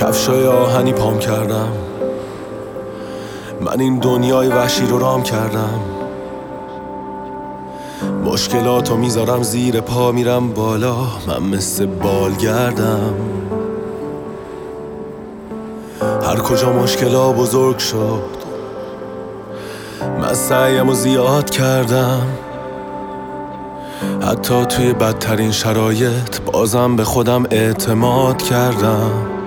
کفشای آهنی پام کردم. من این دنیای وحشی رو رام کردم. مشکلاتو می‌ذارم زیر پا میرم بالا. من مثل بال گردم. هر کجا مشکلا بزرگ شد من سعیم و زیاد کردم. حتی توی بدترین شرایط بازم به خودم اعتماد کردم.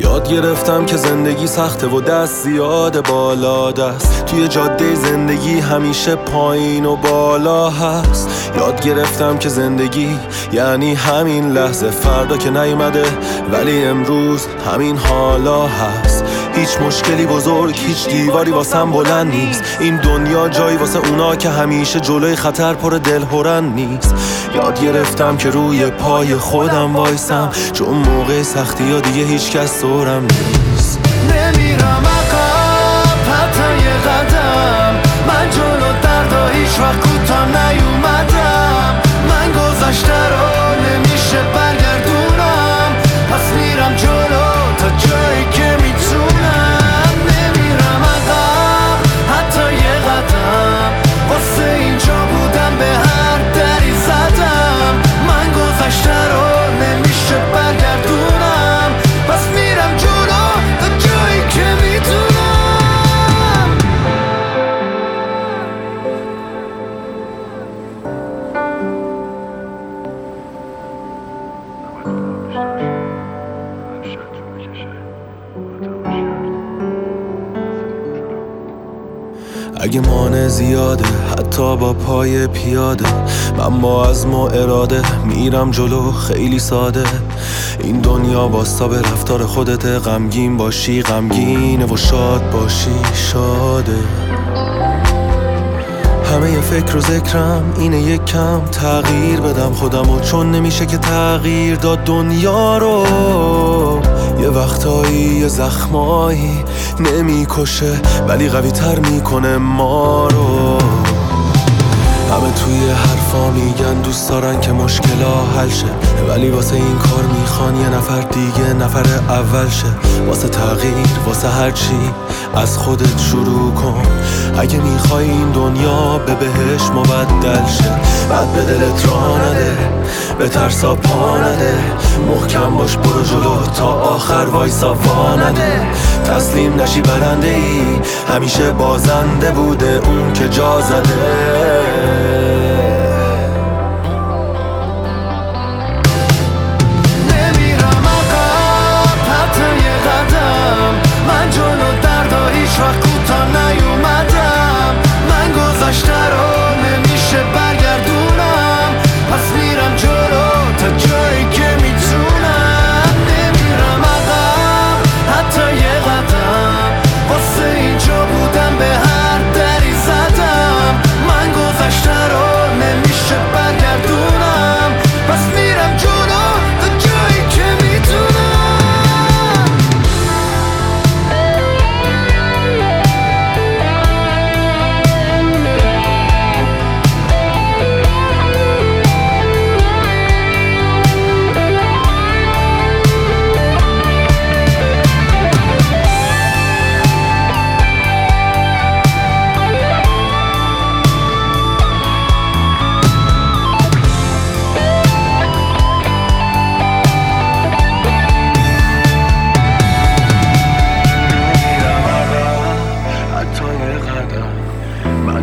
یاد گرفتم که زندگی سخته و دست زیاد بالا دست. توی جاده زندگی همیشه پایین و بالا هست. یاد گرفتم که زندگی یعنی همین لحظه. فردا که نیومده ولی امروز همین حالا هست. هیچ مشکلی بزرگ هیچ دیواری واسم بلند نیست. این دنیا جایی واسه اونا که همیشه جلوی خطر پر دلهورن نیست. یاد گرفتم که روی پای خودم وایسم. چون موقع سختی ها دیگه هیچ کس دورم نیست. نمیرم عقب یه قدم. من جلو دردا هیچ وقت کوتاه نیومدم اگه مانع زیاده حتی با پای پیاده. من با عزم و اراده میرم جلو خیلی ساده. این دنیا واستا به رفتار خودت غمگین باشی غمگینه و شاد باشی شاده. همه فکر و ذکرم اینه یک کم تغییر بدم خودم و چون نمیشه که تغییر داد دنیا رو یه وقتایی یه زخمایی نمی‌کشه ولی قوی تر می‌کنه ما رو. همه توی حرفا میگن دوست دارن که مشکلا حل شه. ولی واسه این کار می‌خوان یه نفر دیگه نفر اول شه. واسه تغییر واسه هرچی از خودت شروع کن. اگه می‌خوای این دنیا به بهش مبدل شه. بعد به دلت را نده به ترسا پا نده. محکم باش برو جلو تا آخر وایسا وا نده. تسلیم نشی برنده ای همیشه بازنده بوده اون که جا زده.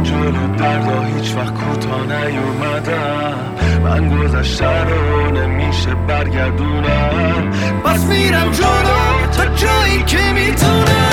من جلو دردا هیچ وقت کوتاه نیومدم. من گذشته رو نمیشه برگردونم. پس میرم جلو تا جایی که می‌تونم.